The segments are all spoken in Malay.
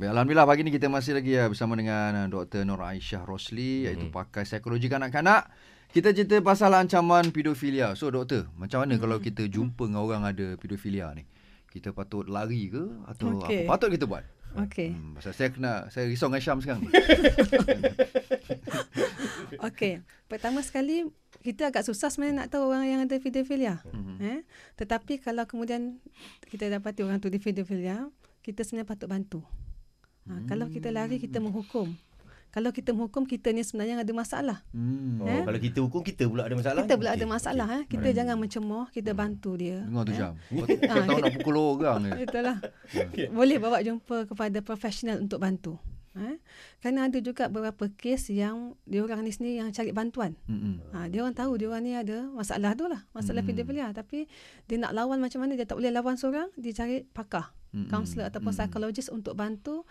Baik, Alhamdulillah pagi ni kita masih lagi ya, bersama dengan uh, Dr. Nur Aisyah Rosli iaitu Hmm. pakar psikologi kanak-kanak. Kita cerita pasal ancaman pedofilia. So doktor, macam mana kalau kita jumpa dengan orang ada pedofilia ni? Kita patut lari ke atau Okey. apa patut kita buat? Okey. Hmm, pasal saya kena saya risau dengan Syam sekarang. Okey. Pertama sekali kita agak susah sebenarnya nak tahu orang yang ada pedofilia. Mhm. Eh? Tetapi kalau kemudian kita dapati orang tu ada pedofilia, kita sebenarnya patut bantu. Ha, Kalau kita lari kita menghukum. Kalau kita menghukum kita ni sebenarnya ada masalah. Hmm. Oh, Eh? Kalau kita hukum kita pula ada masalah. Kita pula Okey, ada masalah eh. Kita Baik. jangan mencemooh, kita bantu dia. Dengar tu eh. Syam. Kau, kau tahu nak pukul orang ni. Itulah. Boleh bawa jumpa kepada profesional untuk bantu. Eh? Kerana ada juga beberapa kes yang diorang ni sendiri yang cari bantuan. Hmm. Ha, dia orang tahu dia orang ni ada masalah tu lah. Masalah Hmm. hmm. pedofilia. Tapi dia nak lawan macam mana, dia tak boleh lawan seorang, dia cari pakar. Hmm. Kaunselor ataupun Hmm. psikologis untuk bantu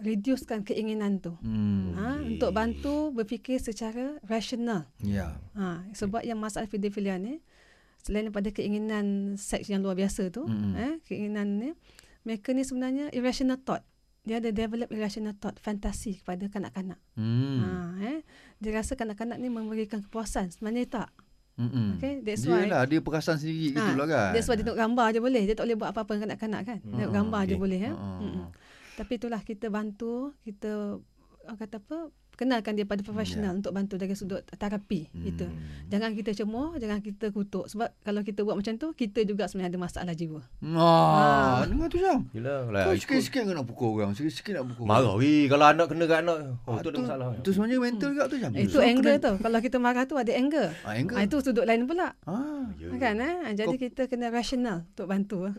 reducekan keinginan tu. Hmm. Ha, untuk bantu berfikir secara rasional. Ya. Ha, sebab yang masalah pedofilia ni selain daripada keinginan seks yang luar biasa tu, Mm-mm. eh, keinginan ni mereka ni sebenarnya irrational thought. Dia ada develop irrational thought, fantasi kepada kanak-kanak. Hmm. Ha, eh, dia rasa kanak-kanak ni memberikan kepuasan. Sebenarnya tak. Hmm. Okay, that's dia why. lah dia perasan sendiri Ha, gitulah kan. That's why dia tengok gambar je boleh. Dia tak boleh buat apa-apa dengan kanak-kanak kan. Hmm. Tengok gambar je okey. boleh. Eh? Ha. Mm-mm. Tapi itulah kita bantu, kita orang kata apa, kenalkan dia pada profesional untuk bantu dari sudut terapi. Hmm. Gitu. Jangan kita cemoh, jangan kita kutuk. Sebab kalau kita buat macam tu, kita juga sebenarnya ada masalah jiwa. Ah, dengar tu Syam. Yelah, Kau lah, ikut. sikit-sikit kau nak pukul orang, sikit-sikit nak pukul. Marah weh kalau anak kena kat anak. Oh, Ah, tu ada masalah. Itu sebenarnya mental juga tu Syam. Itu So, anger kena- tu. Kalau kita marah tu ada anger. Ah, anger. Ah, itu sudut lain pula. Ah. Ya. Kan eh? Jadi Kau- kita kena rasional untuk bantu.